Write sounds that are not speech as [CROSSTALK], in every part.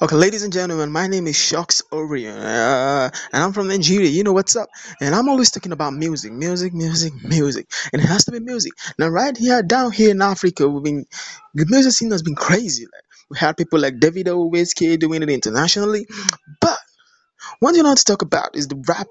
Okay, ladies and gentlemen, my name is Shocks Orion, uh, and I'm from Nigeria. You know what's up? And I'm always talking about music, music, music, music, and it has to be music. Now, right here, down here in Africa, we've been the music scene has been crazy. Like we had people like Davido, Wizkid doing it internationally, but one thing I want to talk about is the rap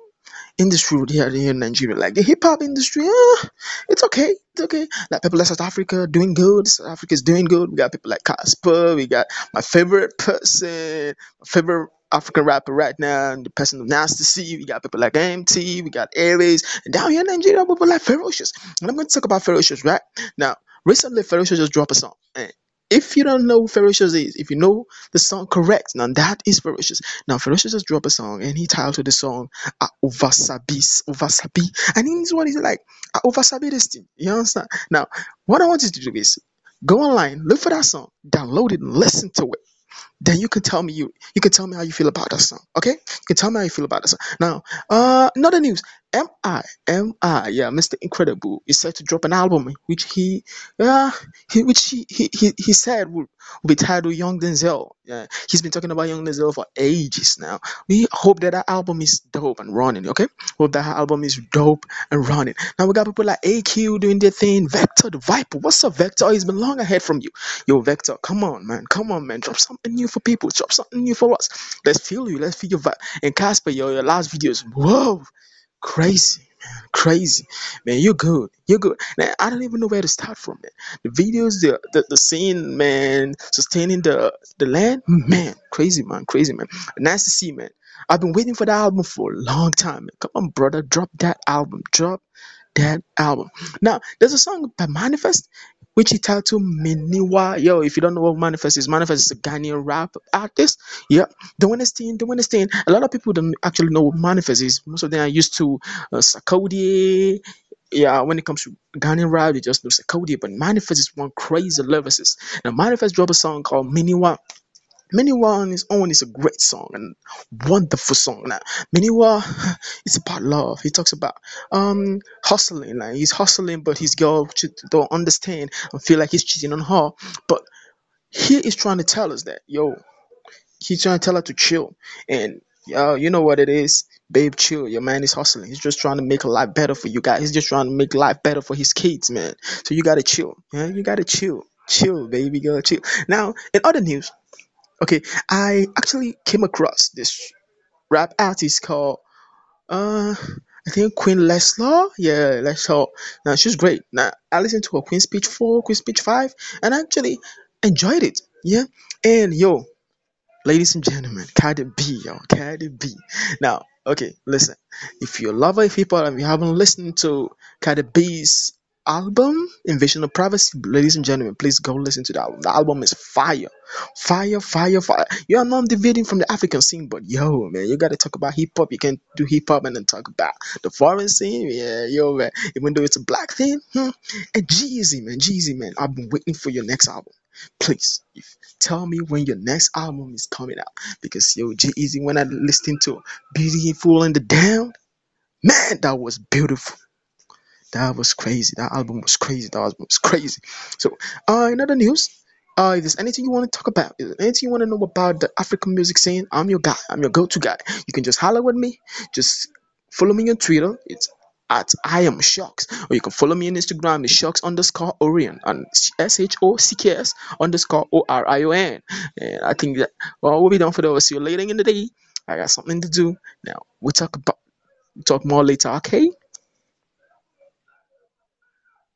industry here, here in Nigeria. Like the hip hop industry, uh, it's okay. It's okay. Like people like South Africa doing good. South Africa is doing good. We got people like Cassper. We got my favorite person, my favorite African rapper right now, and the person of Nasty C. We got people like Emtee. We got Airways. And down here in Nigeria, people like Ferocious. And I'm going to talk about Ferocious right now. Recently, Ferocious just dropped a song. And if you don't know who Ferocious is, if you know the song correct, now that is Ferocious. Now, Ferocious just dropped a song and he titled the song I Oversabi, Oversabi. And this is what he's like, I Oversabi this thing. You understand? Now, what I want you to do is go online, look for that song, download it, and listen to it then you can tell me you you can tell me how you feel about that song. Okay, you can tell me how you feel about that song. Now, uh, another news. M I M I yeah, Mr. Incredible is set to drop an album which he uh he, which he he he, said would, be titled Young Denzel. Yeah, he's been talking about Young Denzel for ages now. We hope that that album is dope and running. Okay, hope that album is dope and running. Now we got people like AQ doing their thing. Vector the Viper, what's up, Vector? He's been long ahead from you. Yo, Vector, come on, man, come on, man, drop something new for people, drop something new for us. Let's feel you, let's feel your vibe. And Cassper, yo, your last videos, whoa. Crazy, man. Crazy. Man, you're good. You're good. Man, I don't even know where to start from, man. The videos, the the, the scene, man, sustaining the the land, man. Crazy, man. Crazy, man. Nice to see, man. I've been waiting for that album for a long time. Man. Come on, brother. Drop that album. Drop that album. Now, there's a song by Manifest which he titled Miniwa. Yo, if you don't know what Manifest is, Manifest is a Ghanaian rap artist. Yep, the winner's team, the winner's team. A lot of people don't actually know what Manifest is. Most of them are used to uh, Sarkodie. Yeah, when it comes to Ghanaian rap, they just know Sarkodie. But Manifest is one crazy lyricist. Now, Manifest dropped a song called Miniwa. Miniwa on his own is a great song and wonderful song. Now, Miniwa, [LAUGHS] it's about love. He talks about um hustling. Like he's hustling, but his girl don't understand and feel like he's cheating on her. But he is trying to tell us that yo, he's trying to tell her to chill. And yo, you know what it is, babe, chill. Your man is hustling. He's just trying to make life better for you guys. He's just trying to make life better for his kids, man. So you gotta chill. Yeah, you gotta chill. Chill, baby girl, chill. Now, in other news. Okay, I actually came across this rap artist called uh I think Queen Leshurr. Yeah, Leshurr. Now she's great. Now I listened to her Queen Speech 4, Queen Speech 5, and I actually enjoyed it. Yeah. And yo, ladies and gentlemen, Cardi B, yo, Cardi B. Now, okay, listen. If you're a lover of hip hop and you haven't listened to Cardi B's album, Invasion of Privacy, ladies and gentlemen, please go listen to the album. The album is fire. Fire, fire, fire. You are not deviating from the African scene, but yo, man, you gotta talk about hip hop. You can do hip hop and then talk about the foreign scene. Yeah, yo, man. Even though it's a black thing, hmm. and G-Eazy, man, G-Eazy, man. I've been waiting for your next album. Please, if, tell me when your next album is coming out. Because yo, G-Eazy, when I listened to Beautiful and the Damned, man, that was beautiful. That was crazy. That album was crazy. That album was crazy. So, uh, in other news, uh, if there's anything you want to talk about, anything you want to know about the African music scene, I'm your guy. I'm your go-to guy. You can just holler with me. Just follow me on Twitter. It's at I am Shocks. Or you can follow me on Instagram. It's Shocks underscore Orion and S H O C K S underscore O R I O N. And I think that well, we'll be done for the. See you later in the day. I got something to do now. We'll talk about talk more later. Okay.